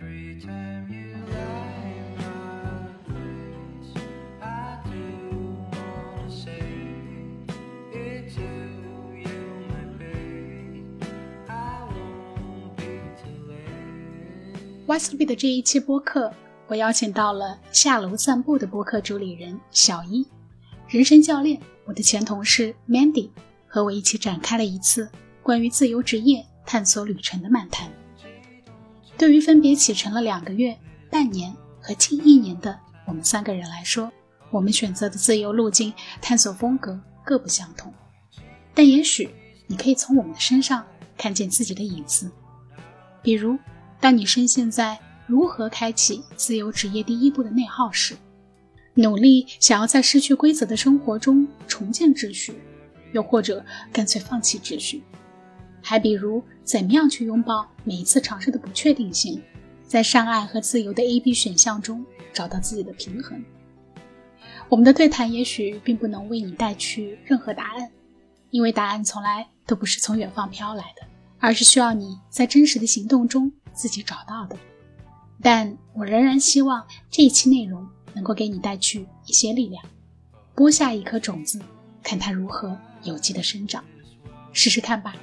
three time you love you i do you 忘死必的这一期播客，我邀请到了下楼散步的播客主理人小一，人生教练，我的前同事 Mandy 和我一起展开了一次关于自由职业探索旅程的漫谈。对于分别启程了两个月、半年和近一年的我们三个人来说，我们选择的自由路径、探索风格各不相同。但也许你可以从我们的身上看见自己的影子，比如，当你深陷在如何开启自由职业第一步的内耗时，努力想要在失去规则的生活中重建秩序，又或者干脆放弃秩序。还比如，怎么样去拥抱每一次尝试的不确定性，在上岸和自由的 A、B 选项中找到自己的平衡。我们的对谈也许并不能为你带去任何答案，因为答案从来都不是从远方飘来的，而是需要你在真实的行动中自己找到的。但我仍然希望这一期内容能够给你带去一些力量，播下一颗种子，看它如何有机的生长，试试看吧。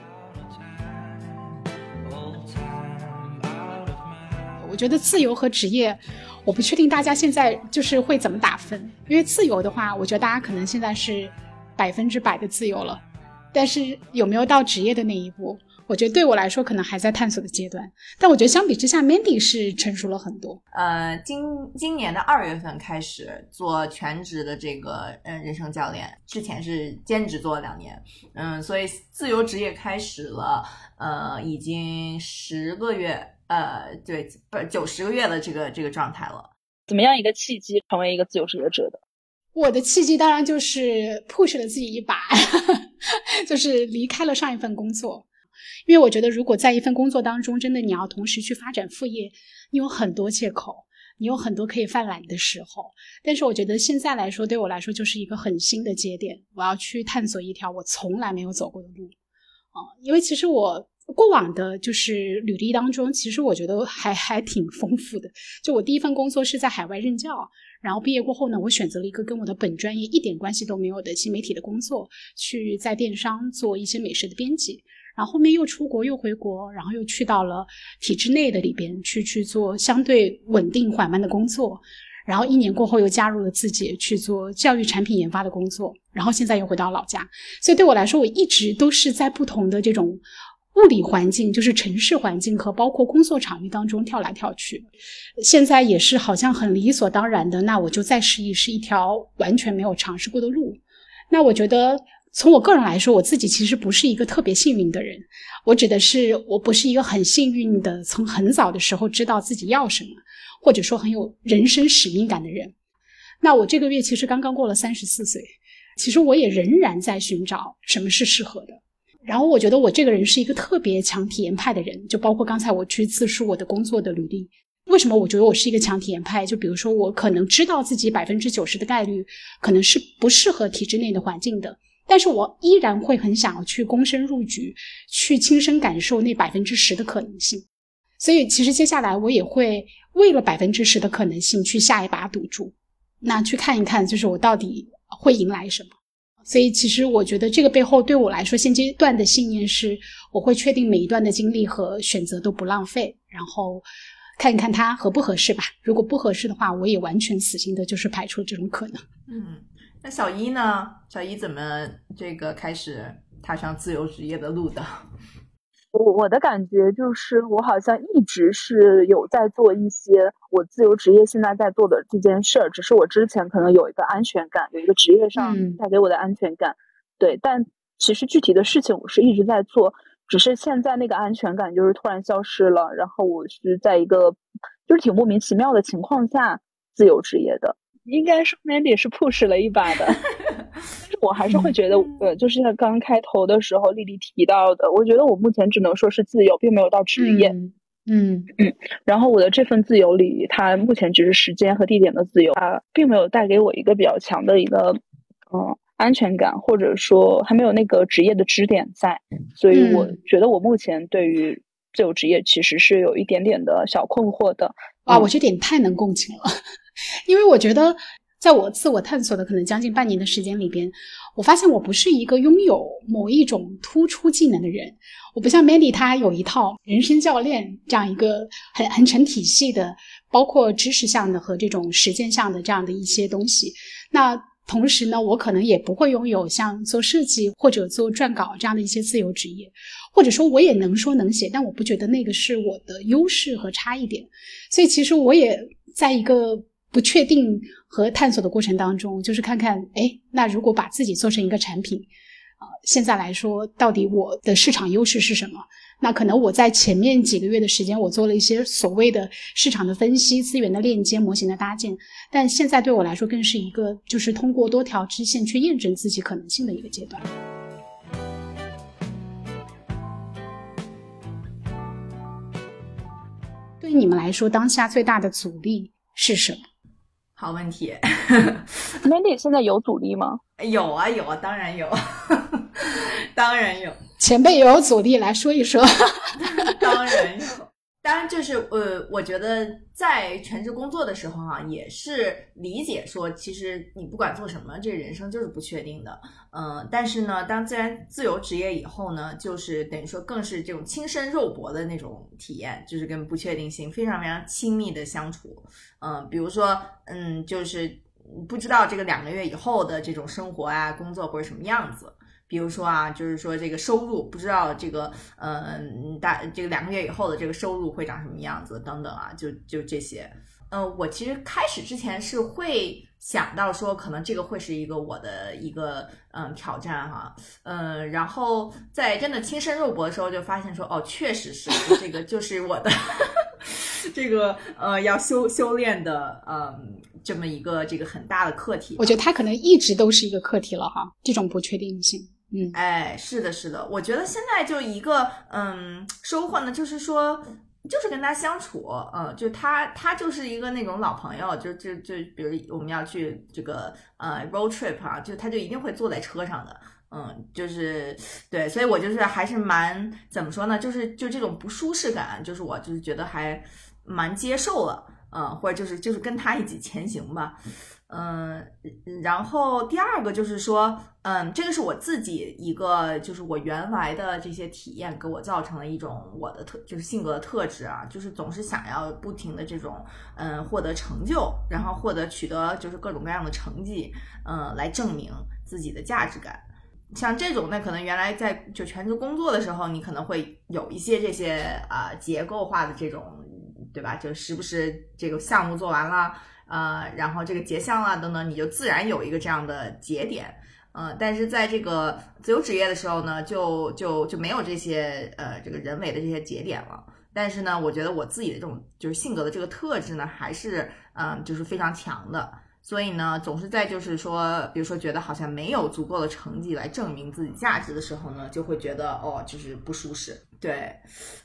我觉得自由和职业，我不确定大家现在就是会怎么打分。因为自由的话，我觉得大家可能现在是百分之百的自由了，但是有没有到职业的那一步，我觉得对我来说可能还在探索的阶段。但我觉得相比之下，Mandy 是成熟了很多。呃，今今年的二月份开始做全职的这个嗯人生教练，之前是兼职做了两年，嗯，所以自由职业开始了，呃，已经十个月。呃，对，不九十个月的这个这个状态了。怎么样一个契机成为一个自由职业者的？我的契机当然就是 push 了自己一把，就是离开了上一份工作。因为我觉得，如果在一份工作当中，真的你要同时去发展副业，你有很多借口，你有很多可以犯懒的时候。但是我觉得现在来说，对我来说就是一个很新的节点，我要去探索一条我从来没有走过的路啊！因为其实我。过往的就是履历当中，其实我觉得还 还挺丰富的。就我第一份工作是在海外任教，然后毕业过后呢，我选择了一个跟我的本专业一点关系都没有的新媒体的工作，去在电商做一些美食的编辑。然后后面又出国又回国，然后又去到了体制内的里边去去做相对稳定缓慢的工作。然后一年过后又加入了自己去做教育产品研发的工作。然后现在又回到老家。所以对我来说，我一直都是在不同的这种。物理环境就是城市环境和包括工作场域当中跳来跳去，现在也是好像很理所当然的。那我就再试一试一条完全没有尝试过的路。那我觉得从我个人来说，我自己其实不是一个特别幸运的人。我指的是我不是一个很幸运的，从很早的时候知道自己要什么，或者说很有人生使命感的人。那我这个月其实刚刚过了三十四岁，其实我也仍然在寻找什么是适合的。然后我觉得我这个人是一个特别强体验派的人，就包括刚才我去自述我的工作的履历。为什么我觉得我是一个强体验派？就比如说我可能知道自己百分之九十的概率可能是不适合体制内的环境的，但是我依然会很想要去躬身入局，去亲身感受那百分之十的可能性。所以其实接下来我也会为了百分之十的可能性去下一把赌注，那去看一看，就是我到底会迎来什么。所以，其实我觉得这个背后对我来说，现阶段的信念是，我会确定每一段的经历和选择都不浪费，然后看一看它合不合适吧。如果不合适的话，我也完全死心的，就是排除这种可能。嗯，那小一呢？小一怎么这个开始踏上自由职业的路的？我我的感觉就是，我好像一直是有在做一些我自由职业现在在做的这件事儿，只是我之前可能有一个安全感，有一个职业上带给我的安全感，对。但其实具体的事情我是一直在做，只是现在那个安全感就是突然消失了，然后我是在一个就是挺莫名其妙的情况下自由职业的。应该说，Mandy 是 push 了一把的，但是我还是会觉得，呃，就是像刚开头的时候丽丽提到的，我觉得我目前只能说是自由，并没有到职业。嗯嗯嗯。然后我的这份自由里，它目前只是时间和地点的自由，它并没有带给我一个比较强的一个，嗯，安全感，或者说还没有那个职业的支点在，所以我觉得我目前对于自由职业其实是有一点点的小困惑的。哇，我这点太能共情了，因为我觉得在我自我探索的可能将近半年的时间里边，我发现我不是一个拥有某一种突出技能的人。我不像 Mandy，他有一套人生教练这样一个很很成体系的，包括知识项的和这种实践项的这样的一些东西。那同时呢，我可能也不会拥有像做设计或者做撰稿这样的一些自由职业，或者说我也能说能写，但我不觉得那个是我的优势和差异点。所以其实我也在一个不确定和探索的过程当中，就是看看，哎，那如果把自己做成一个产品，啊，现在来说，到底我的市场优势是什么？那可能我在前面几个月的时间，我做了一些所谓的市场的分析、资源的链接、模型的搭建，但现在对我来说，更是一个就是通过多条支线去验证自己可能性的一个阶段。对你们来说，当下最大的阻力是什么？好问题。Mandy 现在有阻力吗？有啊有啊，当然有，当然有。前辈也有阻力，来说一说。当然有，当然就是呃，我觉得在全职工作的时候哈、也是理解说，其实你不管做什么，这人生就是不确定的。嗯、但是呢，当自然自由职业以后呢，就是等于说更是这种亲身肉搏的那种体验，就是跟不确定性非常非常亲密的相处。嗯、比如说，嗯，就是不知道这个两个月以后的这种生活啊、工作会是什么样子。比如说啊，就是说这个收入不知道这个呃大这个两个月以后的这个收入会长什么样子等等啊，就就这些。呃，我其实开始之前是会想到说，可能这个会是一个我的一个嗯挑战哈，嗯，然后在真的亲身肉搏的时候，就发现说，哦，确实是这个就是我的 这个呃要修修炼的嗯这么一个这个很大的课题。我觉得它可能一直都是一个课题了哈，这种不确定性。嗯，哎，是的，是的，我觉得现在就一个嗯收获呢，就是说，就是跟他相处，嗯，就他他就是一个那种老朋友，就就就比如我们要去这个呃 road trip 啊，就他就一定会坐在车上的，嗯，就是对，所以我就是还是蛮怎么说呢，就是就这种不舒适感，就是我就是觉得还蛮接受了，嗯，或者就是就是跟他一起前行吧。嗯，然后第二个就是说，嗯，这个是我自己一个，就是我原来的这些体验给我造成了一种我的特，就是性格的特质啊，就是总是想要不停的这种，嗯，获得成就，然后获得取得就是各种各样的成绩，嗯，来证明自己的价值感。像这种那，可能原来在就全职工作的时候，你可能会有一些这些啊、结构化的这种，对吧？就时不时这个项目做完了。呃，然后这个结项啊等等，你就自然有一个这样的节点，呃，但是在这个自由职业的时候呢，就就就没有这些呃这个人为的这些节点了。但是呢，我觉得我自己的这种就是性格的这个特质呢，还是嗯、就是非常强的。所以呢，总是在就是说，比如说觉得好像没有足够的成绩来证明自己价值的时候呢，就会觉得哦，就是不舒适。对，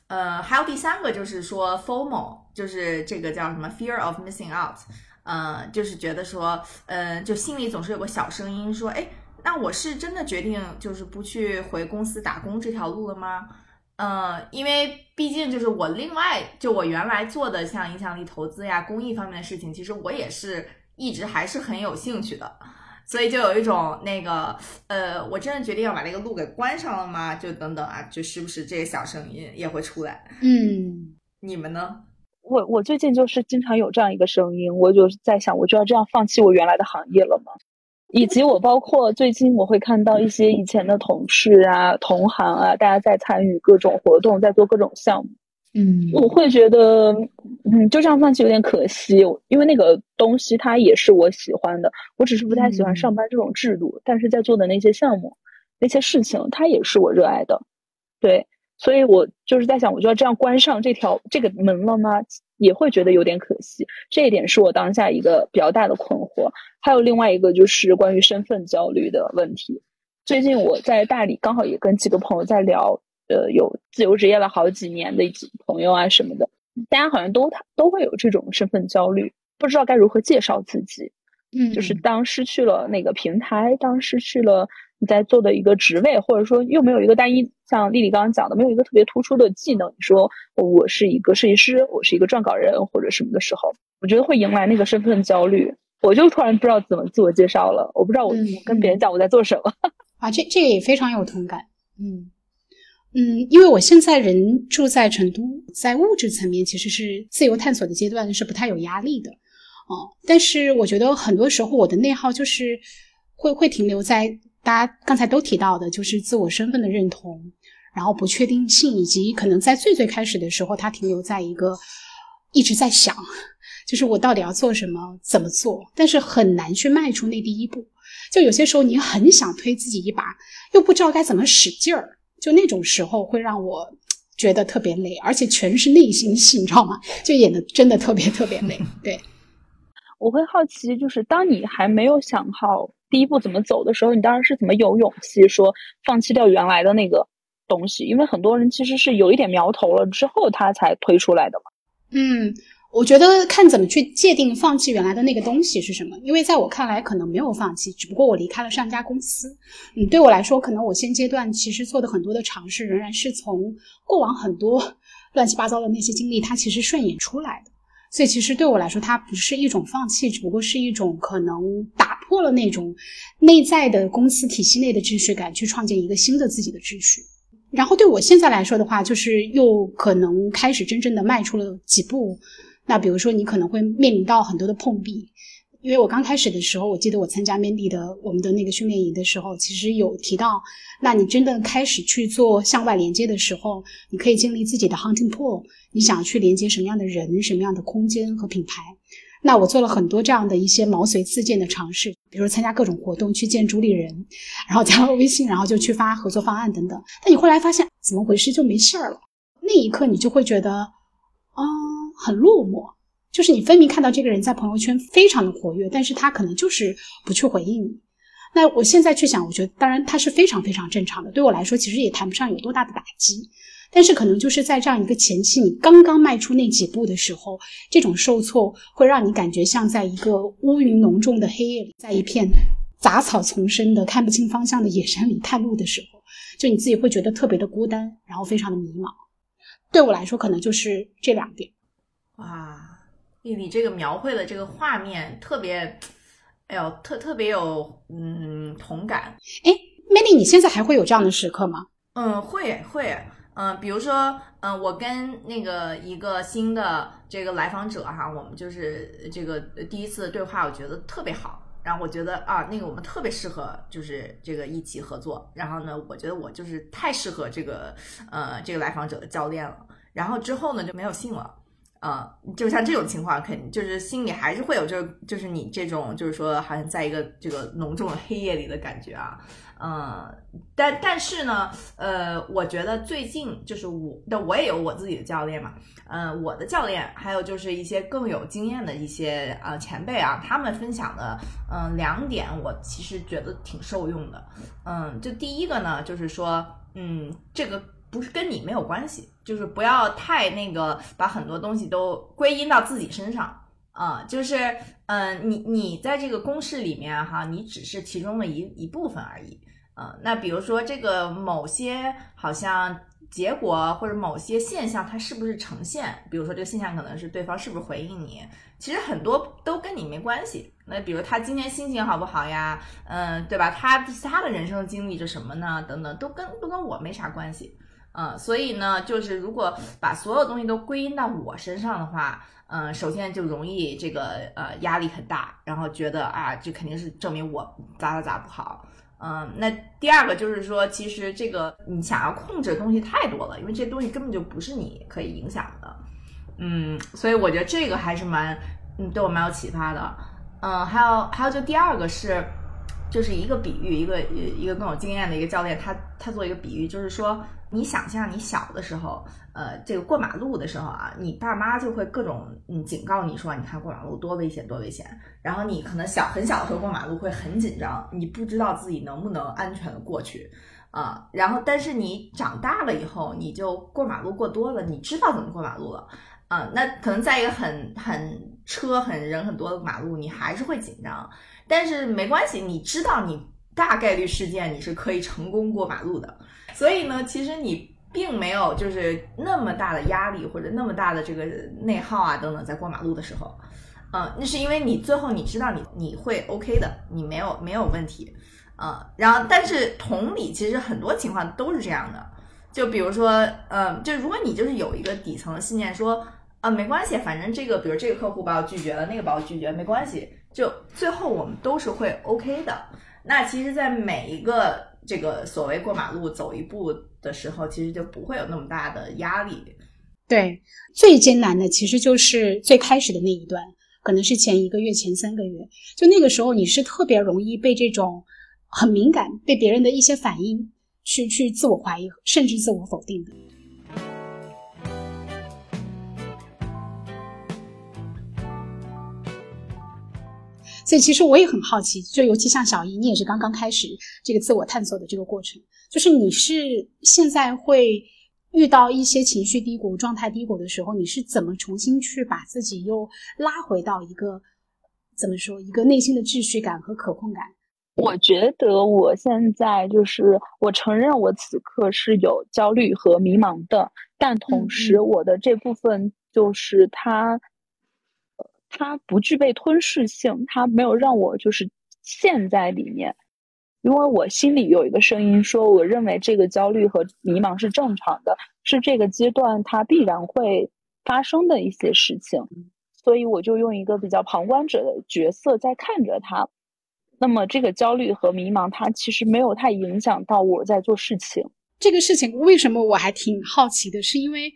呃，还有第三个就是说 FOMO，就是这个叫什么 fear of missing out。呃，就是觉得说，呃，就心里总是有个小声音说，哎，那我是真的决定就是不去回公司打工这条路了吗？呃，因为毕竟就是我另外就我原来做的像影响力投资呀、公益方面的事情，其实我也是一直还是很有兴趣的，所以就有一种那个，呃，我真的决定要把这个路给关上了吗？就等等啊，就是不是这个小声音也会出来。嗯，你们呢？我我最近就是经常有这样一个声音，我就在想，我就要这样放弃我原来的行业了吗？以及我包括最近我会看到一些以前的同事啊、同行啊，大家在参与各种活动，在做各种项目，嗯，我会觉得，嗯，就这样放弃有点可惜，因为那个东西它也是我喜欢的，我只是不太喜欢上班这种制度，但是在做的那些项目、那些事情，它也是我热爱的，对。所以我就是在想，我就要这样关上这条这个门了吗？也会觉得有点可惜。这一点是我当下一个比较大的困惑。还有另外一个就是关于身份焦虑的问题。最近我在大理，刚好也跟几个朋友在聊，呃，有自由职业了好几年的几朋友啊什么的，大家好像都都会有这种身份焦虑，不知道该如何介绍自己。嗯，就是当失去了那个平台，当失去了你在做的一个职位，或者说又没有一个单一，像丽丽刚刚讲的，没有一个特别突出的技能。你说我是一个设计师，我是一个撰稿人或者什么的时候，我觉得会迎来那个身份焦虑。我就突然不知道怎么自我介绍了，我不知道我跟别人讲我在做什么。啊，这这个也非常有同感。嗯嗯，因为我现在人住在成都，在物质层面其实是自由探索的阶段，是不太有压力的。哦，但是我觉得很多时候我的内耗就是会会停留在大家刚才都提到的，就是自我身份的认同，然后不确定性，以及可能在最最开始的时候，它停留在一个一直在想，就是我到底要做什么，怎么做，但是很难去迈出那第一步。就有些时候你很想推自己一把，又不知道该怎么使劲儿，就那种时候会让我觉得特别累，而且全是内心戏，你知道吗？就演的真的特别特别累，对。我会好奇，就是当你还没有想好第一步怎么走的时候，你当时是怎么有勇气说放弃掉原来的那个东西？因为很多人其实是有一点苗头了之后，他才推出来的嘛。嗯，我觉得看怎么去界定放弃原来的那个东西是什么。因为在我看来，可能没有放弃，只不过我离开了上家公司。嗯，对我来说，可能我现阶段其实做的很多的尝试，仍然是从过往很多 乱七八糟的那些经历，它其实顺延出来的。所以其实对我来说，它不是一种放弃，只不过是一种可能打破了那种内在的公司体系内的秩序感，去创建一个新的自己的秩序。然后对我现在来说的话，就是又可能开始真正的迈出了几步。那比如说，你可能会面临到很多的碰壁。因为我刚开始的时候，我记得我参加 Mandy 的我们的那个训练营的时候，其实有提到，那你真的开始去做向外连接的时候，你可以建立自己的 hunting pool，你想去连接什么样的人、什么样的空间和品牌。那我做了很多这样的一些毛遂自荐的尝试，比如参加各种活动，去见主理人，然后加了微信，然后就去发合作方案等等。但你后来发现怎么回事就没事儿了，那一刻你就会觉得，嗯，很落寞。就是你分明看到这个人在朋友圈非常的活跃，但是他可能就是不去回应你。那我现在去想，我觉得当然他是非常非常正常的。对我来说，其实也谈不上有多大的打击，但是可能就是在这样一个前期，你刚刚迈出那几步的时候，这种受挫会让你感觉像在一个乌云浓重的黑夜里，在一片杂草丛生的看不清方向的野山里探路的时候，就你自己会觉得特别的孤单，然后非常的迷茫。对我来说，可能就是这两点。啊。丽丽这个描绘的这个画面特别，哎呦，特特别有嗯同感。哎，Mandy，你现在还会有这样的时刻吗？嗯，会会，嗯，比如说，嗯，我跟那个一个新的这个来访者哈，我们就是这个第一次对话，我觉得特别好。然后我觉得啊，那个我们特别适合，就是这个一起合作。然后呢，我觉得我就是太适合这个呃这个来访者的教练了。然后之后呢就没有信了。呃，就像这种情况，肯定就是心里还是会有，就就是你这种，就是说好像在一个这个浓重的黑夜里的感觉啊，嗯，但但是呢，呃，我觉得最近就是我，的我也有我自己的教练嘛，嗯，我的教练还有就是一些更有经验的一些啊前辈啊，他们分享的，嗯，两点我其实觉得挺受用的，嗯，就第一个呢，就是说，嗯，这个。不是跟你没有关系，就是不要太那个把很多东西都归因到自己身上啊，就是嗯，你你在这个公式里面哈，你只是其中的一一部分而已，嗯，那比如说这个某些好像结果或者某些现象，它是不是呈现？比如说这个现象可能是对方是不是回应你，其实很多都跟你没关系。那比如他今天心情好不好呀？嗯，对吧？他他的人生经历着什么呢？等等，都跟都跟我没啥关系。嗯，所以呢，就是如果把所有东西都归因到我身上的话，嗯，首先就容易这个呃压力很大，然后觉得啊，这肯定是证明我咋咋咋不好。嗯，那第二个就是说，其实这个你想要控制的东西太多了，因为这东西根本就不是你可以影响的。嗯，所以我觉得这个还是蛮嗯对我蛮有启发的。嗯，还有还有就第二个是，就是一个比喻，一个一个更有经验的一个教练，他他做一个比喻，就是说。你想象你小的时候，呃，这个过马路的时候啊，你爸妈就会各种嗯警告你说，你看过马路多危险多危险。然后你可能小很小的时候过马路会很紧张，你不知道自己能不能安全的过去啊。然后但是你长大了以后，你就过马路过多了，你知道怎么过马路了啊。那可能在一个很很车很人很多的马路，你还是会紧张，但是没关系，你知道你。大概率事件你是可以成功过马路的。所以呢，其实你并没有就是那么大的压力或者那么大的这个内耗啊等等，在过马路的时候，嗯，那是因为你最后你知道你你会 OK 的，你没有没有问题，嗯，然后但是同理，其实很多情况都是这样的，就比如说，嗯，就如果你就是有一个底层的信念说。啊，没关系，反正这个，比如这个客户把我拒绝了，那个把我拒绝，没关系，就最后我们都是会 OK 的。那其实，在每一个这个所谓过马路走一步的时候，其实就不会有那么大的压力。对，最艰难的其实就是最开始的那一段，可能是前一个月、前三个月，就那个时候你是特别容易被这种很敏感，被别人的一些反应去去自我怀疑，甚至自我否定的。所以其实我也很好奇，就尤其像小姨，你也是刚刚开始这个自我探索的这个过程，就是你是现在会遇到一些情绪低谷、状态低谷的时候，你是怎么重新去把自己又拉回到一个怎么说一个内心的秩序感和可控感？我觉得我现在就是我承认我此刻是有焦虑和迷茫的，但同时我的这部分就是它。它不具备吞噬性，它没有让我就是陷在里面，因为我心里有一个声音说，我认为这个焦虑和迷茫是正常的，是这个阶段它必然会发生的一些事情，所以我就用一个比较旁观者的角色在看着它。那么这个焦虑和迷茫，它其实没有太影响到我在做事情。这个事情为什么我还挺好奇的，是因为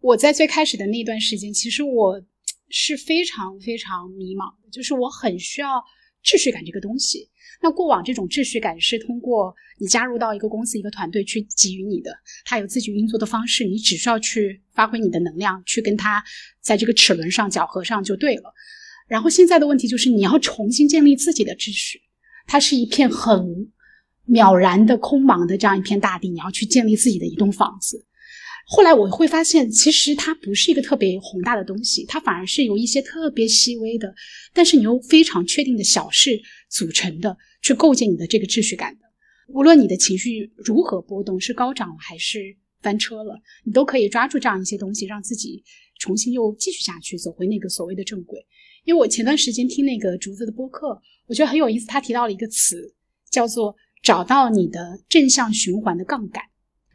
我在最开始的那段时间，其实我。是非常非常迷茫的，就是我很需要秩序感这个东西。那过往这种秩序感是通过你加入到一个公司、一个团队去给予你的，它有自己运作的方式，你只需要去发挥你的能量，去跟它在这个齿轮上搅和上就对了。然后现在的问题就是你要重新建立自己的秩序，它是一片很渺然的空茫的这样一片大地，你要去建立自己的一栋房子。后来我会发现，其实它不是一个特别宏大的东西，它反而是由一些特别细微的，但是你又非常确定的小事组成的，去构建你的这个秩序感的。无论你的情绪如何波动，是高涨还是翻车了，你都可以抓住这样一些东西，让自己重新又继续下去，走回那个所谓的正轨。因为我前段时间听那个竹子的播客，我觉得很有意思，他提到了一个词，叫做找到你的正向循环的杠杆。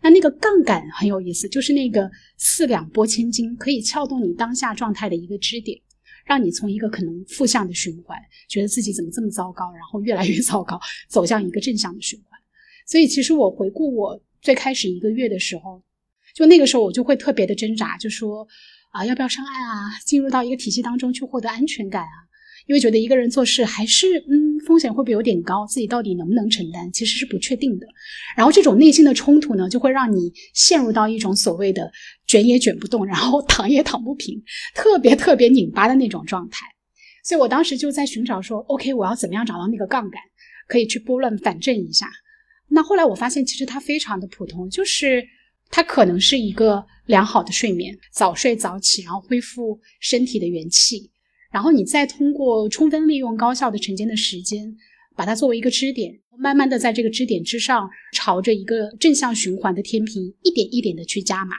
那那个杠杆很有意思，就是那个四两拨千斤，可以撬动你当下状态的一个支点，让你从一个可能负向的循环，觉得自己怎么这么糟糕，然后越来越糟糕，走向一个正向的循环。所以，其实我回顾我最开始一个月的时候，就那个时候我就会特别的挣扎，就说啊，要不要上岸啊，进入到一个体系当中去获得安全感啊。因为觉得一个人做事还是嗯风险会不会有点高，自己到底能不能承担，其实是不确定的。然后这种内心的冲突呢，就会让你陷入到一种所谓的卷也卷不动，然后躺也躺不平，特别特别拧巴的那种状态。所以我当时就在寻找说，OK，我要怎么样找到那个杠杆，可以去拨乱反正一下。那后来我发现，其实它非常的普通，就是它可能是一个良好的睡眠，早睡早起，然后恢复身体的元气。然后你再通过充分利用高效的晨间的时间，把它作为一个支点，慢慢的在这个支点之上，朝着一个正向循环的天平，一点一点的去加码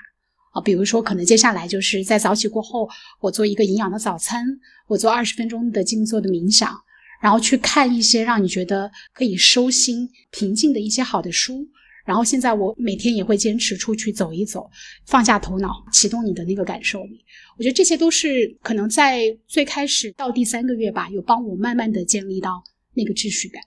啊。比如说，可能接下来就是在早起过后，我做一个营养的早餐，我做二十分钟的静坐的冥想，然后去看一些让你觉得可以收心、平静的一些好的书。然后现在我每天也会坚持出去走一走，放下头脑，启动你的那个感受力。我觉得这些都是可能在最开始到第三个月吧，有帮我慢慢的建立到那个秩序感。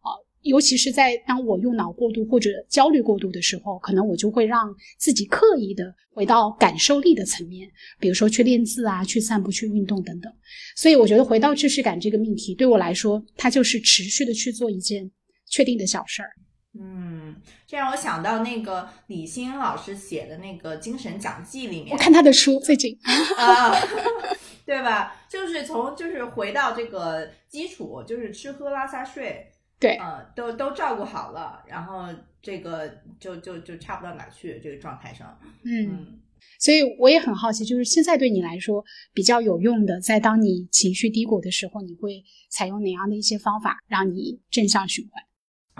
啊，尤其是在当我用脑过度或者焦虑过度的时候，可能我就会让自己刻意的回到感受力的层面，比如说去练字啊，去散步、去运动等等。所以我觉得回到秩序感这个命题，对我来说，它就是持续的去做一件确定的小事儿。嗯，这让我想到那个李欣老师写的那个精神讲记里面，我看他的书最近啊，对吧？就是从就是回到这个基础，就是吃喝拉撒睡，对，呃，都都照顾好了，然后这个就就就差不到哪去这个状态上。嗯，所以我也很好奇，就是现在对你来说比较有用的，在当你情绪低谷的时候，你会采用哪样的一些方法，让你正向循环？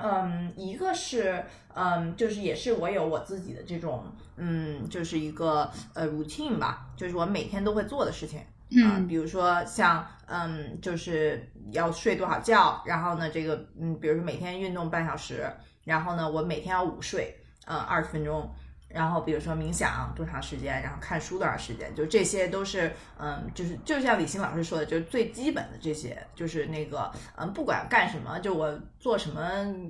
嗯，一个是，嗯，就是也是我有我自己的这种，嗯，就是一个呃 routine 吧，就是我每天都会做的事情。嗯比如说像嗯，就是要睡多少觉，然后呢，这个嗯，比如说每天运动半小时，然后呢，我每天要午睡，嗯，二十分钟，然后比如说冥想多长时间，然后看书多长时间，就这些都是嗯，就是就像李欣老师说的，就是最基本的这些，就是那个嗯，不管干什么，就我做什么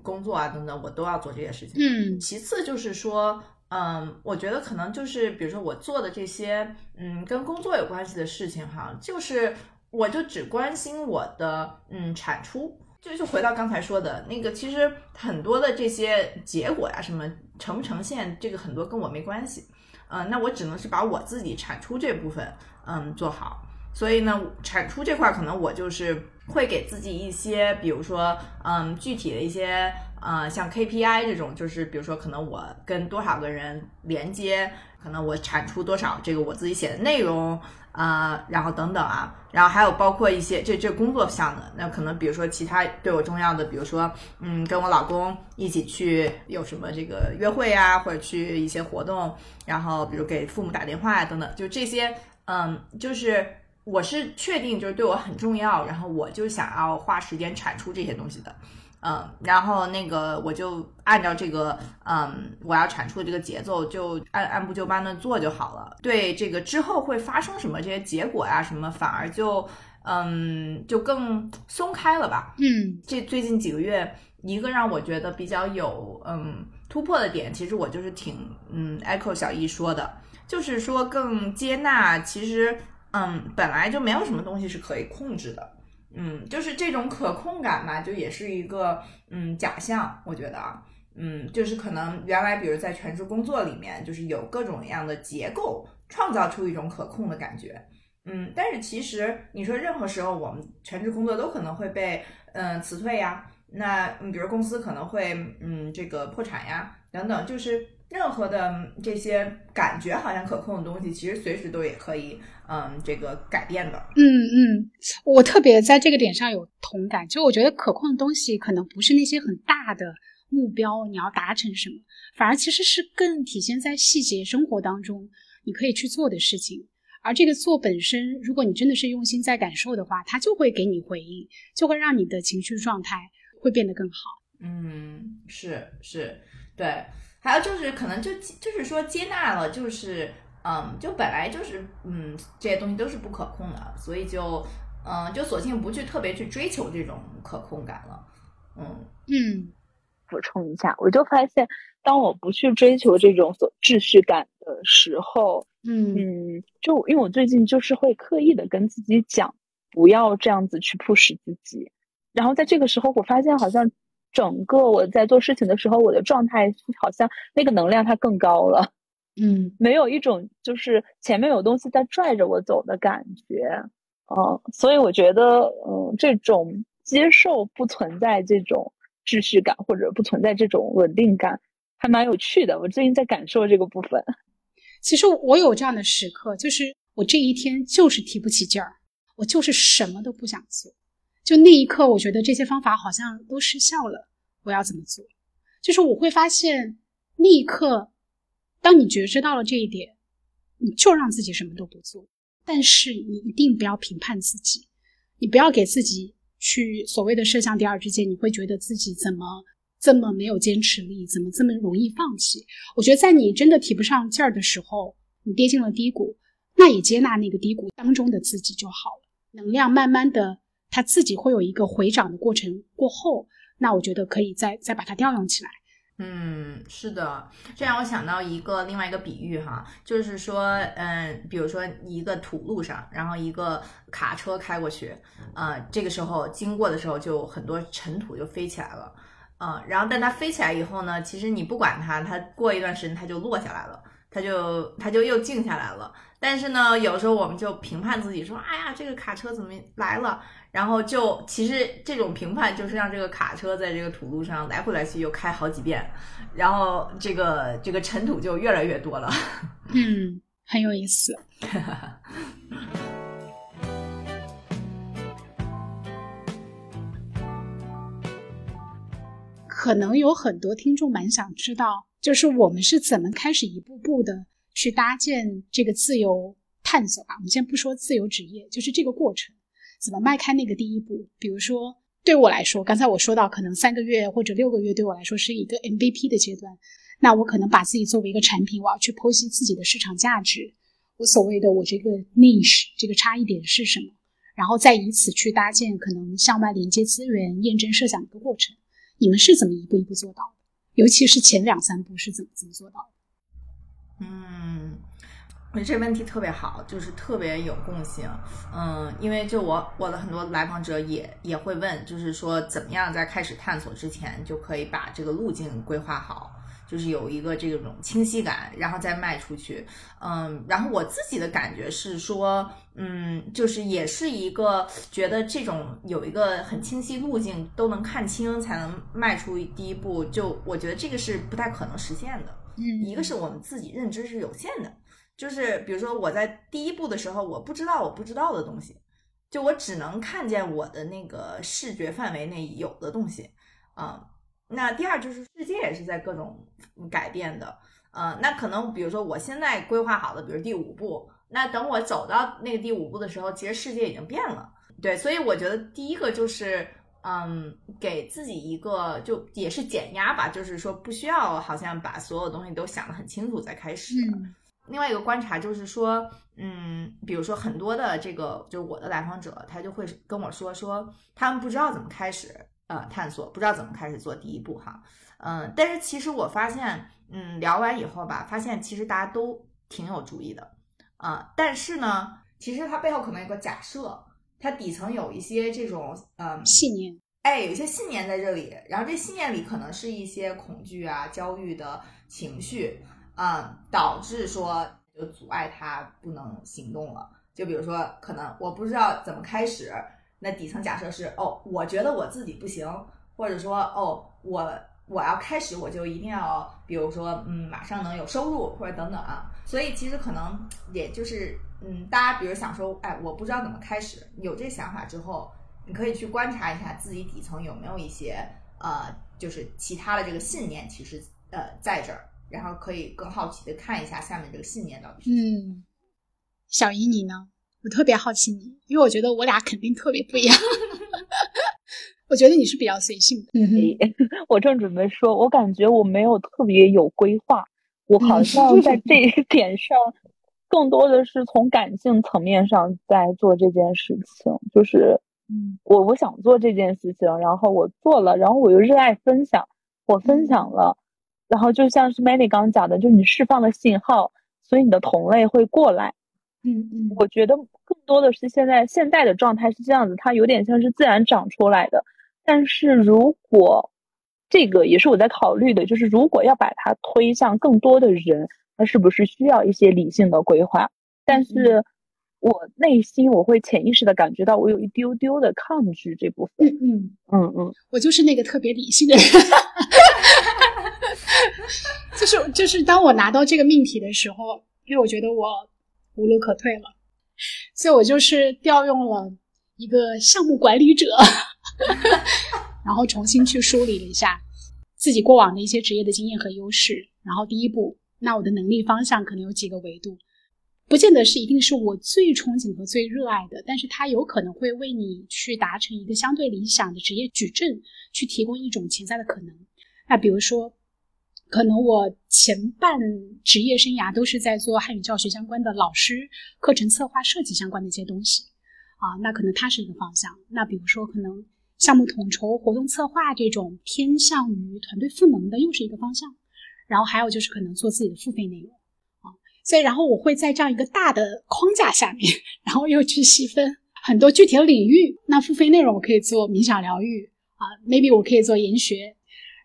工作啊等等，我都要做这些事情。嗯其次就是说，嗯，我觉得可能就是，比如说我做的这些，嗯，跟工作有关系的事情哈，就是我就只关心我的，嗯，产出。就是回到刚才说的那个，其实很多的这些结果呀，什么呈不呈现，这个很多跟我没关系。嗯、那我只能是把我自己产出这部分，嗯，做好。所以呢，产出这块可能我就是会给自己一些，比如说，嗯，具体的一些，呃，像 KPI 这种，就是比如说，可能我跟多少个人连接，可能我产出多少这个我自己写的内容，啊、然后等等啊，然后还有包括一些这这工作项的，那可能比如说其他对我重要的，比如说，嗯，跟我老公一起去有什么这个约会啊，或者去一些活动，然后比如给父母打电话呀、等等，就这些，嗯，就是我是确定就是对我很重要，然后我就想要花时间产出这些东西的。嗯，然后那个我就按照这个嗯我要产出的这个节奏，就按按部就班的做就好了。对这个之后会发生什么这些结果呀、什么，反而就嗯就更松开了吧。嗯这最近几个月，一个让我觉得比较有嗯突破的点，其实我就是挺嗯 echo 小易说的，就是说更接纳，其实嗯本来就没有什么东西是可以控制的，嗯，就是这种可控感嘛，就也是一个嗯假象，我觉得啊。嗯，就是可能原来，比如在全职工作里面，就是有各种各样的结构，创造出一种可控的感觉。嗯，但是其实你说任何时候我们全职工作都可能会被嗯、辞退呀，那嗯比如公司可能会嗯这个破产呀等等，就是任何的嗯这些感觉好像可控的东西，其实随时都也可以嗯这个改变的。嗯嗯，我特别在这个点上有同感，就我觉得可控的东西可能不是那些很大的目标，你要达成什么，反而其实是更体现在细节生活当中你可以去做的事情。而这个做本身，如果你真的是用心在感受的话，它就会给你回应，就会让你的情绪状态会变得更好。嗯，是是，对。还有就是可能就就是说接纳了，就是嗯，就本来就是嗯这些东西都是不可控的，所以就嗯就索性不去特别去追求这种可控感了。嗯嗯补充一下，我就发现，当我不去追求这种所秩序感的时候，嗯嗯，就因为我最近就是会刻意的跟自己讲，不要这样子去 push 自己。然后在这个时候，我发现好像整个我在做事情的时候，我的状态好像那个能量它更高了，嗯没有一种就是前面有东西在拽着我走的感觉。嗯，所以我觉得，嗯，这种接受不存在这种秩序感，或者不存在这种稳定感，还蛮有趣的。我最近在感受这个部分。其实我有这样的时刻，就是我这一天就是提不起劲儿，我就是什么都不想做。就那一刻，我觉得这些方法好像都失效了。我要怎么做？就是我会发现，那一刻，当你觉知到了这一点，你就让自己什么都不做。但是你一定不要评判自己，你不要给自己去所谓的设向第二支箭，你会觉得自己怎么这么没有坚持力，怎么这么容易放弃？我觉得在你真的提不上劲儿的时候，你跌进了低谷，那也接纳那个低谷当中的自己就好了。能量慢慢的，它自己会有一个回涨的过程。过后，那我觉得可以再再把它调用起来。嗯，是的，这让我想到一个另外一个比喻哈，就是说，嗯，比如说一个土路上，然后一个卡车开过去，呃，这个时候经过的时候，就很多尘土就飞起来了，嗯，然后但它飞起来以后呢，其实你不管它，它过一段时间它就落下来了，它就他就又静下来了。但是呢，有时候我们就评判自己说，哎呀，这个卡车怎么来了？然后就其实这种评判就是让这个卡车在这个土路上来回来去又开好几遍，然后这个这个尘土就越来越多了。嗯，很有意思。可能有很多听众蛮想知道，就是我们是怎么开始一步步的去搭建这个自由探索吧。我们先不说自由职业，就是这个过程怎么迈开那个第一步。比如说，对我来说，刚才我说到，可能三个月或者六个月对我来说是一个 MVP 的阶段。那我可能把自己作为一个产品，我要去剖析自己的市场价值，我所谓的我这个 niche 这个差异点是什么，然后再以此去搭建可能向外连接资源、验证设想的一个过程。你们是怎么一步一步做到？尤其是前两三步是怎么怎么做到的？嗯，我觉得这个问题特别好，就是特别有共性。嗯，因为就我我的很多来访者也也会问，就是说怎么样在开始探索之前就可以把这个路径规划好。就是有一个这种清晰感，然后再卖出去，嗯，然后我自己的感觉是说，嗯，就是也是一个觉得这种有一个很清晰路径都能看清才能迈出第一步，就我觉得这个是不太可能实现的。嗯，一个是我们自己认知是有限的，就是比如说我在第一步的时候，我不知道我不知道的东西，就我只能看见我的那个视觉范围内有的东西，啊。那第二就是世界也是在各种改变的，呃，那可能比如说我现在规划好的，比如第五步，那等我走到那个第五步的时候，其实世界已经变了，对，所以我觉得第一个就是，嗯，给自己一个就也是减压吧，就是说不需要好像把所有东西都想得很清楚再开始。另外一个观察就是说，嗯，比如说很多的这个就是我的来访者，他就会跟我说说他们不知道怎么开始。呃，探索不知道怎么开始做第一步哈，嗯，但是其实我发现，嗯，聊完以后吧，发现其实大家都挺有主意的，啊，但是呢，其实它背后可能有个假设，它底层有一些这种嗯信念，哎，有一些信念在这里，然后这信念里可能是一些恐惧啊、焦虑的情绪，啊，导致说就阻碍他不能行动了，就比如说可能我不知道怎么开始。那底层假设是哦，我觉得我自己不行，或者说哦，我我要开始我就一定要，比如说嗯，马上能有收入或者等等啊。所以其实可能也就是嗯，大家比如想说，哎，我不知道怎么开始，有这想法之后，你可以去观察一下自己底层有没有一些呃，就是其他的这个信念，其实呃在这儿，然后可以更好奇的看一下下面这个信念到底是。嗯，小姨你呢？我特别好奇你，因为我觉得我俩肯定特别不一样。我觉得你是比较随性的。嗯，我正准备说，我感觉我没有特别有规划，我好像 在这一点上，更多的是从感性层面上在做这件事情。就是，嗯，我我想做这件事情，然后我做了，然后我又热爱分享，我分享了，然后就像是 Manny 刚讲的，就是你释放了信号，所以你的同类会过来。嗯嗯，我觉得更多的是现在现在的状态是这样子，它有点像是自然长出来的。但是如果这个也是我在考虑的，就是如果要把它推向更多的人，那是不是需要一些理性的规划？但是我内心我会潜意识的感觉到，我有一丢丢的抗拒这部分。嗯嗯嗯，我就是那个特别理性的人，就是就是当我拿到这个命题的时候，因为我觉得我。无路可退了，所以我就是调用了一个项目管理者，然后重新去梳理了一下自己过往的一些职业的经验和优势。然后第一步，那我的能力方向可能有几个维度，不见得是一定是我最憧憬和最热爱的，但是它有可能会为你去达成一个相对理想的职业矩阵，去提供一种潜在的可能。那比如说。可能我前半职业生涯都是在做汉语教学相关的老师、课程策划设计相关的一些东西，啊，那可能它是一个方向。那比如说，可能项目统筹、活动策划这种偏向于团队赋能的，又是一个方向。然后还有就是可能做自己的付费内容，啊，所以然后我会在这样一个大的框架下面，然后又去细分很多具体的领域。那付费内容我可以做冥想疗愈，啊，maybe 我可以做研学。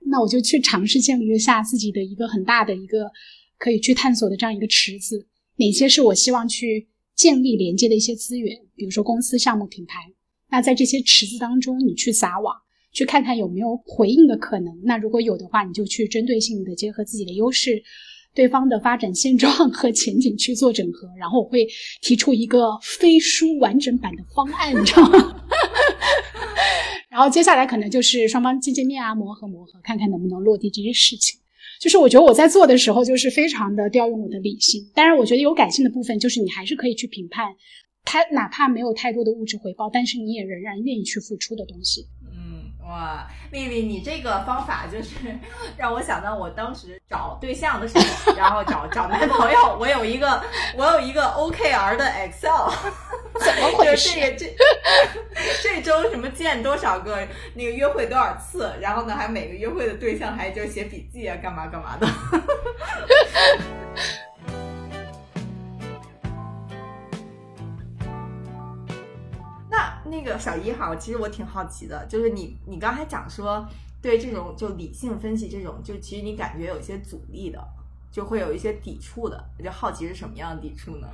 那我就去尝试建立一下自己的一个很大的一个可以去探索的这样一个池子，哪些是我希望去建立连接的一些资源，比如说公司、项目、品牌。那在这些池子当中，你去撒网，去看看有没有回应的可能。那如果有的话，你就去针对性的结合自己的优势、对方的发展现状 和前景去做整合。然后我会提出一个飞书完整版的方案，你知道吗？然后接下来可能就是双方见见面啊，磨合磨合，看看能不能落地这些事情。就是我觉得我在做的时候，就是非常的调用我的理性。当然，我觉得有感性的部分，就是你还是可以去评判，他哪怕没有太多的物质回报，但是你也仍然愿意去付出的东西。嗯，哇，丽丽，你这个方法就是 让我想到我当时找对象的时候，然后找找男朋友，我有一个我有一个 OKR 的 Excel，怎么回事？这这这周什么见多少个那个约会多少次，然后呢还每个约会的对象还就写笔记啊，干嘛干嘛的。那那个小一哈，其实我挺好奇的，就是你你刚才讲说对这种就理性分析这种，就其实你感觉有一些阻力的，就会有一些抵触的，就好奇是什么样的抵触呢？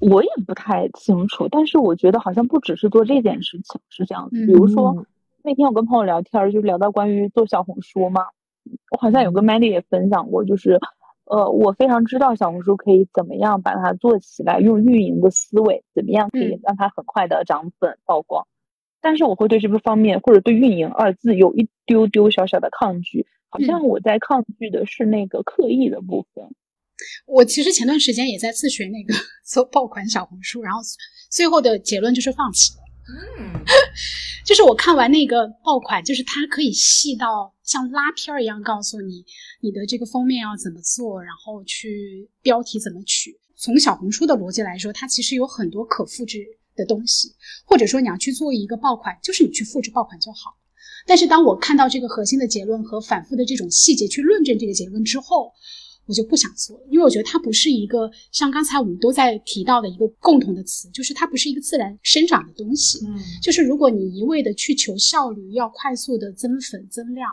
我也不太清楚，但是我觉得好像不只是做这件事情是这样子。比如说那天我跟朋友聊天，就聊到关于做小红书嘛，我好像有跟 Mandy 也分享过，就是呃，我非常知道小红书可以怎么样把它做起来，用运营的思维怎么样可以让它很快的涨粉曝光，但是我会对这个方面或者对运营二字有一丢丢小小的抗拒，好像我在抗拒的是那个刻意的部分。我其实前段时间也在自学那个 做爆款小红书，然后最后的结论就是放弃了。嗯，就是我看完那个爆款，就是它可以细到像拉片儿一样告诉你你的这个封面要怎么做，然后去标题怎么取。从小红书的逻辑来说，它其实有很多可复制的东西，或者说你要去做一个爆款，就是你去复制爆款就好。但是当我看到这个核心的结论和反复的这种细节去论证这个结论之后，我就不想做了，因为我觉得它不是一个像刚才我们都在提到的一个共同的词，就是它不是一个自然生长的东西。嗯，就是如果你一味的去求效率，要快速的增粉增量，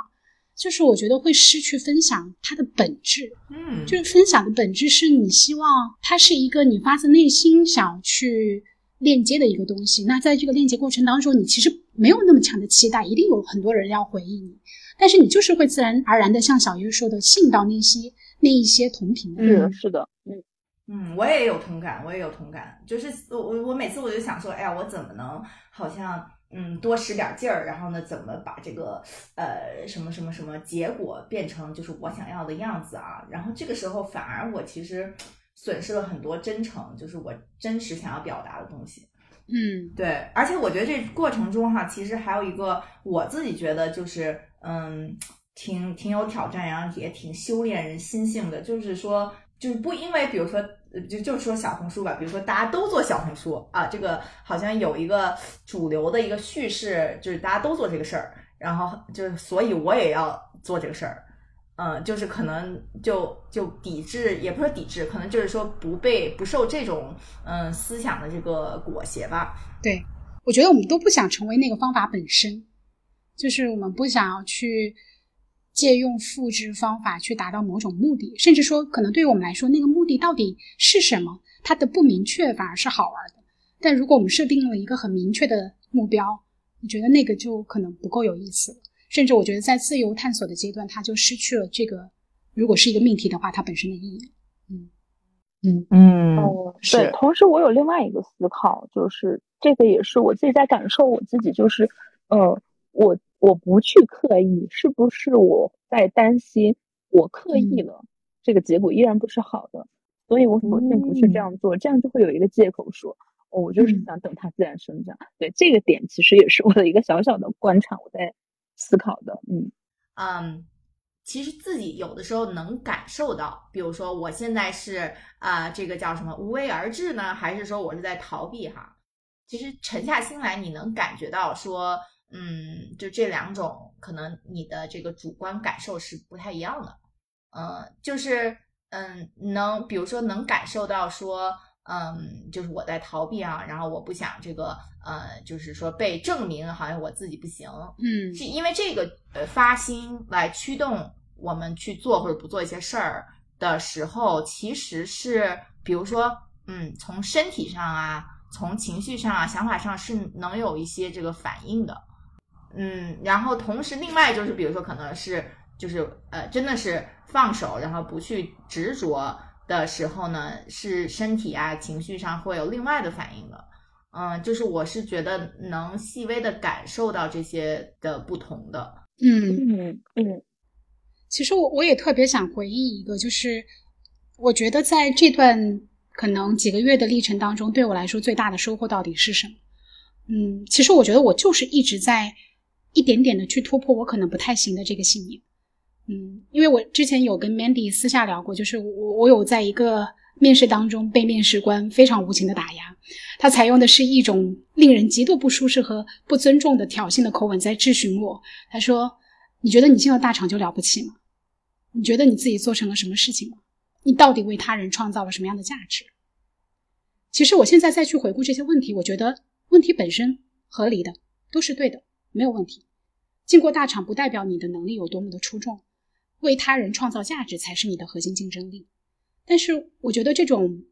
就是我觉得会失去分享它的本质。嗯，就是分享的本质是你希望它是一个你发自内心想去链接的一个东西。那在这个链接过程当中，你其实没有那么强的期待，一定有很多人要回应你，但是你就是会自然而然的像小鱼说的，吸引到那些。那一些同频的，人是的，嗯嗯，我也有同感，我也有同感。就是我我我每次我就想说，哎呀，我怎么能好像嗯多使点劲儿，然后呢，怎么把这个呃什么什么什么结果变成就是我想要的样子啊？然后这个时候反而我其实损失了很多真诚，就是我真实想要表达的东西。嗯，对，而且我觉得这过程中哈，其实还有一个我自己觉得就是嗯。挺挺有挑战，然后也挺修炼人心性的。就是说，就是不因为，比如说，就就说小红书吧，比如说大家都做小红书啊，这个好像有一个主流的一个叙事，就是大家都做这个事儿，然后就是所以我也要做这个事儿，嗯，就是可能就就抵制，也不是抵制，可能就是说不被不受这种嗯思想的这个裹挟吧。对，我觉得我们都不想成为那个方法本身，就是我们不想要去。借用复制方法去达到某种目的，甚至说可能对于我们来说，那个目的到底是什么？它的不明确反而是好玩的。但如果我们设定了一个很明确的目标，你觉得那个就可能不够有意思。甚至我觉得在自由探索的阶段，它就失去了这个，如果是一个命题的话，它本身的意义。嗯嗯嗯，对。同时，我有另外一个思考，就是这个也是我自己在感受我自己，就是呃，我。我不去刻意，是不是我在担心我刻意了，这个结果依然不是好的，所以我索性不去这样做，这样就会有一个借口说，哦，我就是想等它自然生长。对这个点，其实也是我的一个小小的观察，我在思考的。嗯嗯，其实自己有的时候能感受到，比如说我现在是啊，这个叫什么无为而治呢，还是说我是在逃避哈？其实沉下心来，你能感觉到说。嗯，就这两种，可能你的这个主观感受是不太一样的。呃，就是嗯，能比如说能感受到说，嗯，就是我在逃避啊，然后我不想这个，呃，就是说被证明好像我自己不行。嗯，是因为这个呃发心来驱动我们去做或者不做一些事儿的时候，其实是比如说，嗯，从身体上啊，从情绪上啊，想法上是能有一些这个反应的。嗯，然后同时，另外就是，比如说，可能是就是呃，真的是放手，然后不去执着的时候呢，是身体啊、情绪上会有另外的反应的。嗯，就是我是觉得能细微的感受到这些的不同的。嗯嗯嗯其实我我也特别想回忆一个，就是我觉得在这段可能几个月的历程当中，对我来说最大的收获到底是什么？嗯，其实我觉得我就是一直在一点点的去突破我可能不太行的这个信念。嗯，因为我之前有跟 Mandy 私下聊过，就是我我有在一个面试当中被面试官非常无情的打压，他采用的是一种令人极度不舒适和不尊重的挑衅的口吻在质询我。他说：“你觉得你进了大厂就了不起吗？你觉得你自己做成了什么事情吗？你到底为他人创造了什么样的价值？”其实我现在再去回顾这些问题，我觉得问题本身合理的，都是对的，没有问题。进过大厂不代表你的能力有多么的出众，为他人创造价值才是你的核心竞争力。但是我觉得这种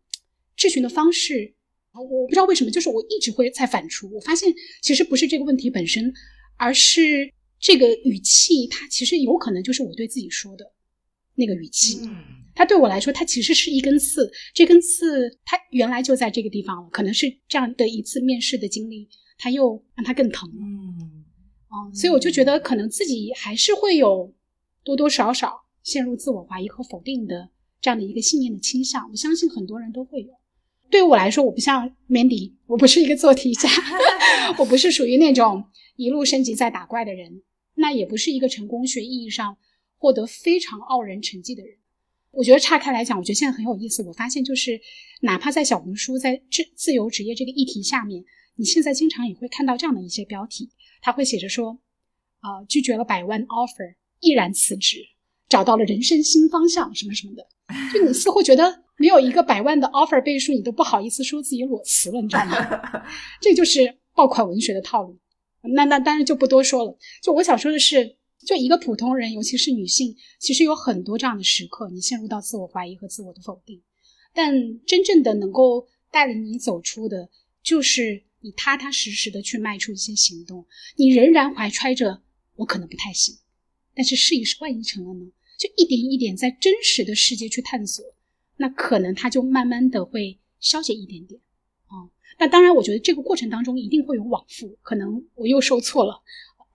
质询的方式，我我不知道为什么，就是我一直会在反刍。我发现其实不是这个问题本身，而是这个语气，它其实有可能就是我对自己说的那个语气。嗯它对我来说，它其实是一根刺。这根刺它原来就在这个地方了，可能是这样的一次面试的经历，它又让它更疼了。嗯嗯，所以我就觉得可能自己还是会有多多少少陷入自我怀疑和否定的这样的一个信念的倾向。我相信很多人都会有。对于我来说，我不像 Mandy，我不是一个做题家，我不是属于那种一路升级在打怪的人，那也不是一个成功学意义上获得非常傲人成绩的人。我觉得岔开来讲，我觉得现在很有意思。我发现就是，哪怕在小红书，在自自由职业这个议题下面，你现在经常也会看到这样的一些标题，他会写着说，呃，拒绝了百万 offer，毅然辞职，找到了人生新方向，什么什么的。就你似乎觉得没有一个百万的 offer 背书，你都不好意思说自己裸辞了，你知道吗？这就是爆款文学的套路。那那当然就不多说了。就我想说的是，就一个普通人，尤其是女性，其实有很多这样的时刻，你陷入到自我怀疑和自我的否定。但真正的能够带领你走出的，就是你踏踏实实的去迈出一些行动。你仍然怀揣着我可能不太行，但是试一试，万一成了呢？就一点一点在真实的世界去探索，那可能它就慢慢的会消解一点点。啊，那当然，我觉得这个过程当中一定会有往复，可能我又受挫了，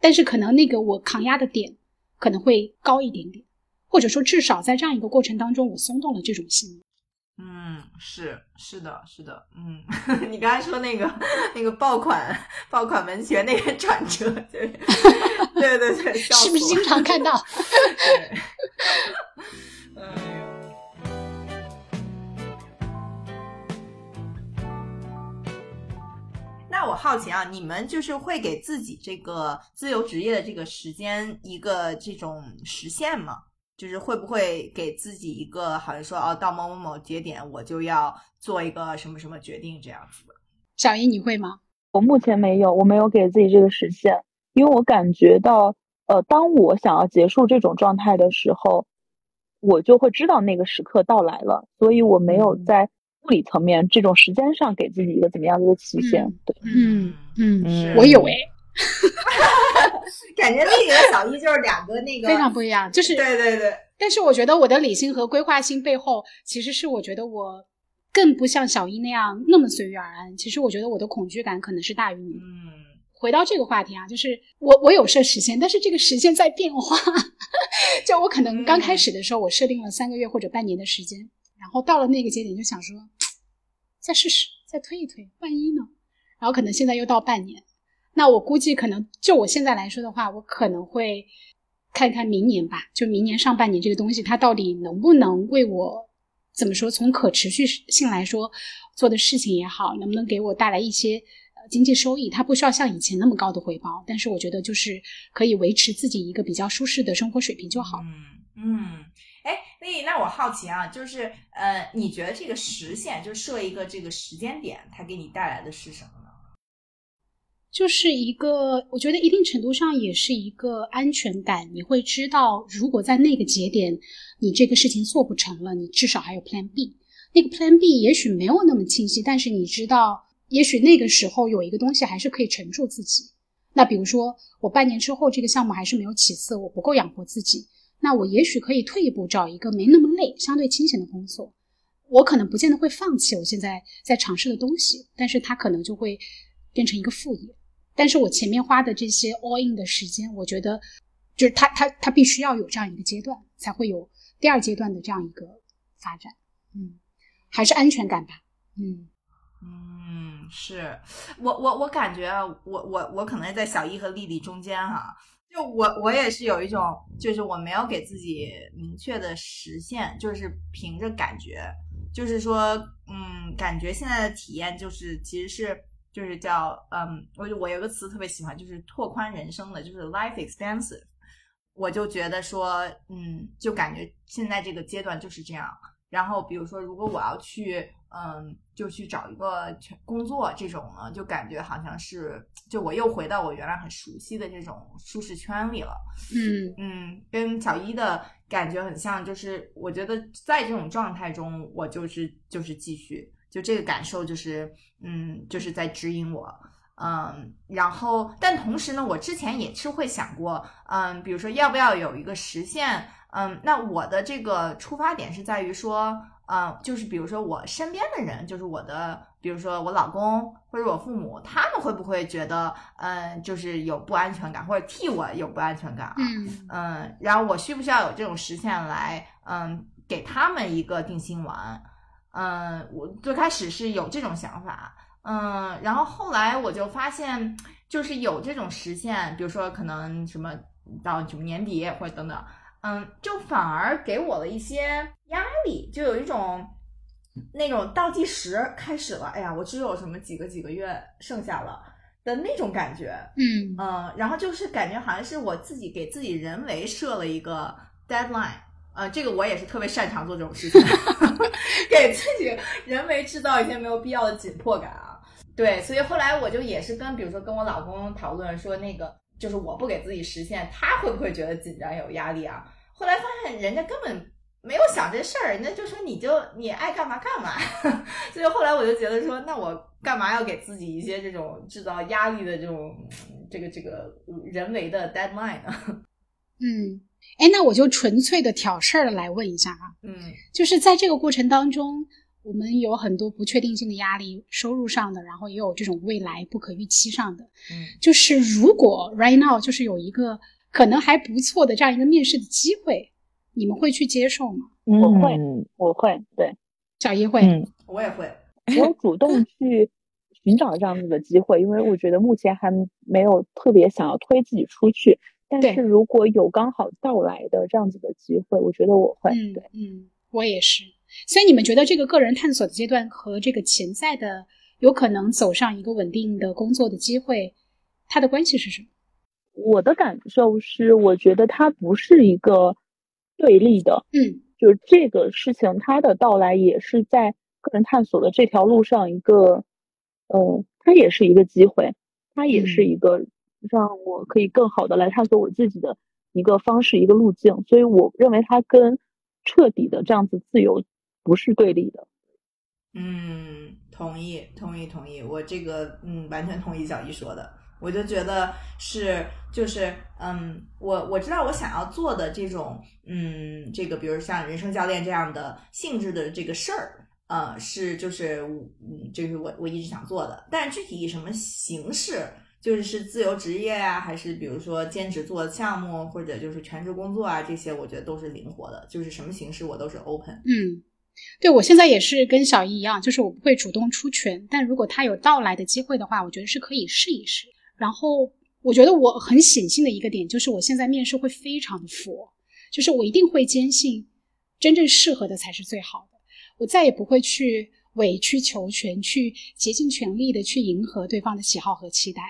但是可能那个我抗压的点可能会高一点点，或者说至少在这样一个过程当中，我松动了这种信念。嗯，是是的，是的，嗯，你刚才说那个那个爆款爆款文学那个转折，对对对对，是不是经常看到？那我好奇啊，你们就是会给自己这个自由职业的这个时间一个这种实现吗？就是会不会给自己一个好像说哦，到某某某节点我就要做一个什么什么决定这样子的？小英，你会吗？我目前没有，我没有给自己这个实现，因为我感觉到，呃，当我想要结束这种状态的时候，我就会知道那个时刻到来了，所以我没有嗯在物理层面这种时间上给自己一个怎么样的一个期限。嗯对，嗯嗯，是我有哎，感觉那个小一就是两个那个非常不一样，就是对对对，但是我觉得我的理性和规划性背后，其实是我觉得我更不像小一那样那么随遇而安。其实我觉得我的恐惧感可能是大于你的。嗯回到这个话题啊，就是我我有设时间，但是这个时间在变化。就我可能刚开始的时候，我设定了三个月或者半年的时间，然后到了那个节点就想说，再试试，再推一推，万一呢？然后可能现在又到半年，那我估计可能就我现在来说的话，我可能会看看明年吧，就明年上半年这个东西，它到底能不能为我怎么说，从可持续性来说，做的事情也好，能不能给我带来一些呃经济收益？它不需要像以前那么高的回报，但是我觉得就是可以维持自己一个比较舒适的生活水平就好。嗯嗯，哎，那那我好奇啊，就是呃，你觉得这个实现，就设一个这个时间点，它给你带来的是什么？就是一个，我觉得一定程度上也是一个安全感。你会知道，如果在那个节点你这个事情做不成了，你至少还有 Plan B。那个 Plan B 也许没有那么清晰，但是你知道，也许那个时候有一个东西还是可以沉住自己。那比如说，我半年之后这个项目还是没有起色，我不够养活自己，那我也许可以退一步找一个没那么累、相对清闲的工作。我可能不见得会放弃我现在在尝试的东西，但是它可能就会变成一个副业。但是我前面花的这些 all in 的时间，我觉得就是他他他必须要有这样一个阶段，才会有第二阶段的这样一个发展。嗯，还是安全感吧。嗯嗯，是我我我感觉我我我可能在小一和丽丽中间哈、就我我也是有一种，就是我没有给自己明确的实现，就是凭着感觉，就是说，嗯，感觉现在的体验就是其实是就是叫嗯，我我有个词特别喜欢，就是拓宽人生的，就是 life expansive。我就觉得说，嗯，就感觉现在这个阶段就是这样。然后比如说，如果我要去，嗯，就去找一个全工作这种呢，就感觉好像是，就我又回到我原来很熟悉的这种舒适圈里了。嗯嗯，跟小一的感觉很像，就是我觉得在这种状态中，我就是就是继续，就这个感受就是，嗯，就是在指引我。嗯，然后，但同时呢，我之前也是会想过，嗯，比如说要不要有一个实现，嗯，那我的这个出发点是在于说，嗯，就是比如说我身边的人，就是我的，比如说我老公或者我父母，他们会不会觉得，嗯，就是有不安全感，或者替我有不安全感啊？嗯嗯，然后我需不需要有这种实现来，嗯，给他们一个定心丸？嗯，我最开始是有这种想法，嗯，然后后来我就发现，就是有这种实现，比如说可能什么到什么年底或者等等，嗯，就反而给我了一些压力，就有一种那种倒计时开始了，哎呀，我只有什么几个几个月剩下了的那种感觉，嗯。嗯，然后就是感觉好像是我自己给自己人为设了一个 deadline，呃，这个我也是特别擅长做这种事情，给自己人为制造一些没有必要的紧迫感啊。对，所以后来我就也是跟，比如说跟我老公讨论说，那个就是我不给自己实现，他会不会觉得紧张有压力啊？后来发现人家根本没有想这事儿，人家就说你就你爱干嘛干嘛。所以后来我就觉得说，那我干嘛要给自己一些这种制造压力的这种嗯这个这个人为的 deadline 呢？嗯，哎，那我就纯粹的挑事儿的来问一下啊，嗯就是在这个过程当中，我们有很多不确定性的压力，收入上的，然后也有这种未来不可预期上的。嗯就是如果 right now 就是有一个可能还不错的这样一个面试的机会，你们会去接受吗？我会嗯我会，对小姨会，嗯，我也会。我主动 去寻找这样子的机会，因为我觉得目前还没有特别想要推自己出去。但是如果有刚好到来的这样子的机会，我觉得我会。嗯对，嗯，我也是。所以你们觉得这个个人探索的阶段和这个潜在的有可能走上一个稳定的工作的机会，它的关系是什么？我的感受是，我觉得它不是一个对立的，嗯就是这个事情它的到来也是在个人探索的这条路上一个，呃，它也是一个机会，它也是一个让我可以更好的来探索我自己的一个方式、一个路径。所以我认为它跟彻底的这样子自由不是对立的。嗯，同意，同意，同意。我这个嗯，完全同意小姨说的。我就觉得是，就是嗯，我我知道我想要做的这种嗯，这个比如像人生教练这样的性质的这个事儿，呃，是就是嗯，就是我我一直想做的。但具体以什么形式，就是是自由职业啊，还是比如说兼职做项目，或者就是全职工作啊，这些我觉得都是灵活的，就是什么形式我都是 open。嗯，对我现在也是跟小姨一样，就是我不会主动出拳，但如果他有到来的机会的话，我觉得是可以试一试。然后我觉得我很显性的一个点就是，我现在面试会非常的佛，就是我一定会坚信真正适合的才是最好的，我再也不会去委曲求全，去竭尽全力的去迎合对方的喜好和期待，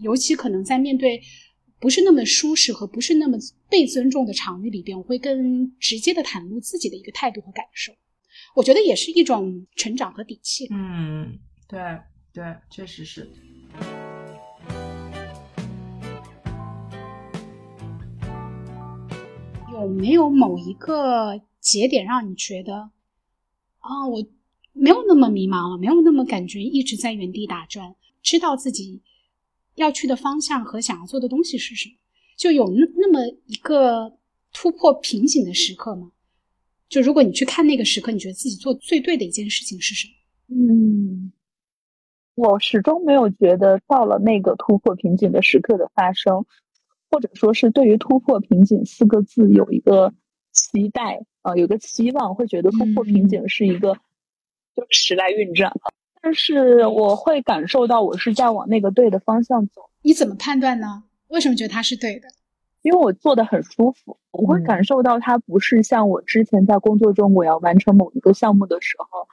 尤其可能在面对。不是那么舒适和不是那么被尊重的场域里边，我会更直接的袒露自己的一个态度和感受。我觉得也是一种成长和底气。嗯，对对，确实是。有没有某一个节点让你觉得，啊，我没有那么迷茫了，没有那么感觉一直在原地打转，知道自己要去的方向和想要做的东西是什么？就有那那么一个突破瓶颈的时刻吗？就如果你去看那个时刻，你觉得自己做最对的一件事情是什么？嗯，我始终没有觉得到了那个突破瓶颈的时刻的发生，或者说是对于突破瓶颈四个字有一个期待啊、有个期望，会觉得突破瓶颈是一个就时来运转了。但是我会感受到我是在往那个对的方向走。你怎么判断呢？为什么觉得它是对的？因为我做的很舒服，我会感受到它不是像我之前在工作中我要完成某一个项目的时候，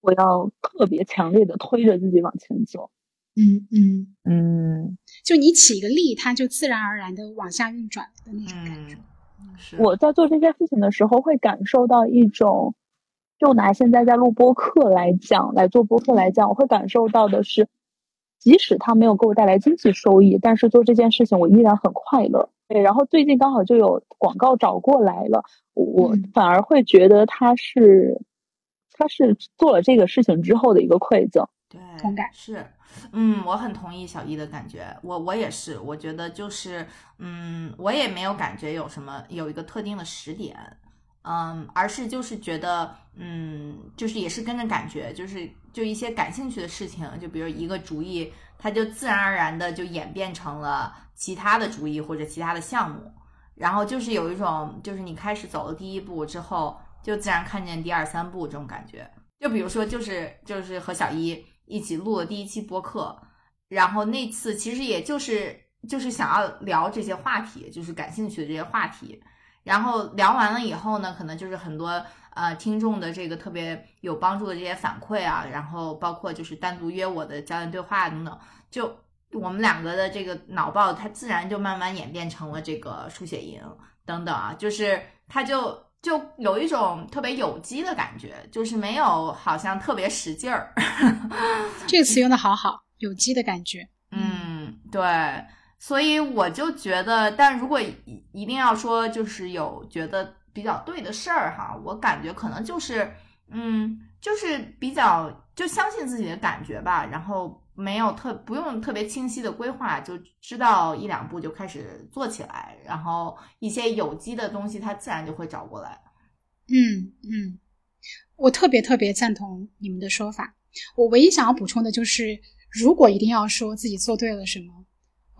我要特别强烈的推着自己往前走。嗯嗯，嗯就你起一个力，它就自然而然的往下运转的那种感觉。嗯，是我在做这件事情的时候，会感受到一种，就拿现在在录播课来讲，来做播客来讲，我会感受到的是，即使它没有给我带来经济收益，但是做这件事情我依然很快乐。对，然后最近刚好就有广告找过来了，我嗯反而会觉得它是，它是做了这个事情之后的一个馈赠。对，同感是，嗯，我很同意小易的感觉，我我也是，我觉得就是，嗯，我也没有感觉有什么有一个特定的时点，嗯，而是就是觉得，嗯，就是也是跟着感觉，就是就一些感兴趣的事情，就比如一个主意，它就自然而然的就演变成了其他的主意或者其他的项目，然后就是有一种，就是你开始走了第一步之后，就自然看见第二三步这种感觉。就比如说，就是就是和小一一起录了第一期播客，然后那次其实也就是就是想要聊这些话题，就是感兴趣的这些话题。然后聊完了以后呢，可能就是很多呃听众的这个特别有帮助的这些反馈啊，然后包括就是单独约我的教练对话等等，就我们两个的这个脑爆，它自然就慢慢演变成了这个书写营等等啊，就是它就就有一种特别有机的感觉，就是没有好像特别使劲儿。这个词用的好好，有机的感觉。嗯，对，所以我就觉得，但如果一一定要说，就是有觉得比较对的事儿哈，我感觉可能就是，嗯，就是比较就相信自己的感觉吧，然后没有特不用特别清晰的规划，就知道一两步就开始做起来，然后一些有机的东西它自然就会找过来。嗯嗯，我特别特别赞同你们的说法。我唯一想要补充的就是，如果一定要说自己做对了什么，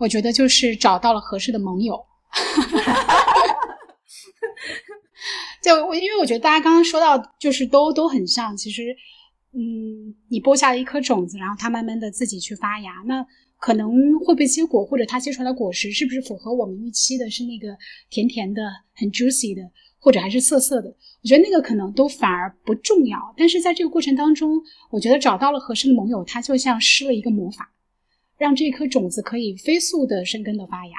我觉得就是找到了合适的盟友。就我，因为我觉得大家刚刚说到，就是都都很像。其实，嗯，你播下了一颗种子，然后它慢慢的自己去发芽，那可能会不会结果，或者它结出来的果实是不是符合我们预期的，是那个甜甜的、很 juicy 的，或者还是涩涩的？我觉得那个可能都反而不重要。但是在这个过程当中，我觉得找到了合适的盟友，它就像施了一个魔法，让这颗种子可以飞速的生根的发芽。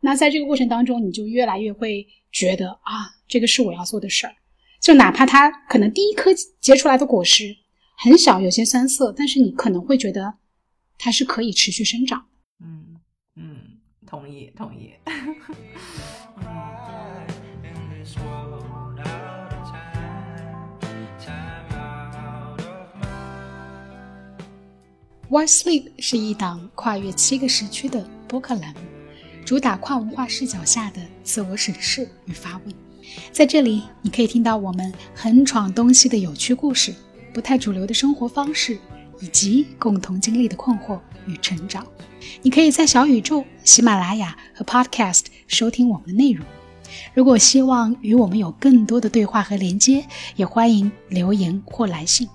那在这个过程当中，你就越来越会觉得啊，这个是我要做的事儿。就哪怕它可能第一颗结出来的果实很小，有些酸涩，但是你可能会觉得它是可以持续生长。嗯嗯，同意同意。in Why Sleep 是一档跨越七个时区的播客栏目，主打跨文化视角下的自我审视与发问。在这里，你可以听到我们横闯东西的有趣故事，不太主流的生活方式，以及共同经历的困惑与成长。你可以在小宇宙、喜马拉雅和 Podcast 收听我们的内容。如果希望与我们有更多的对话和连接，也欢迎留言或来信。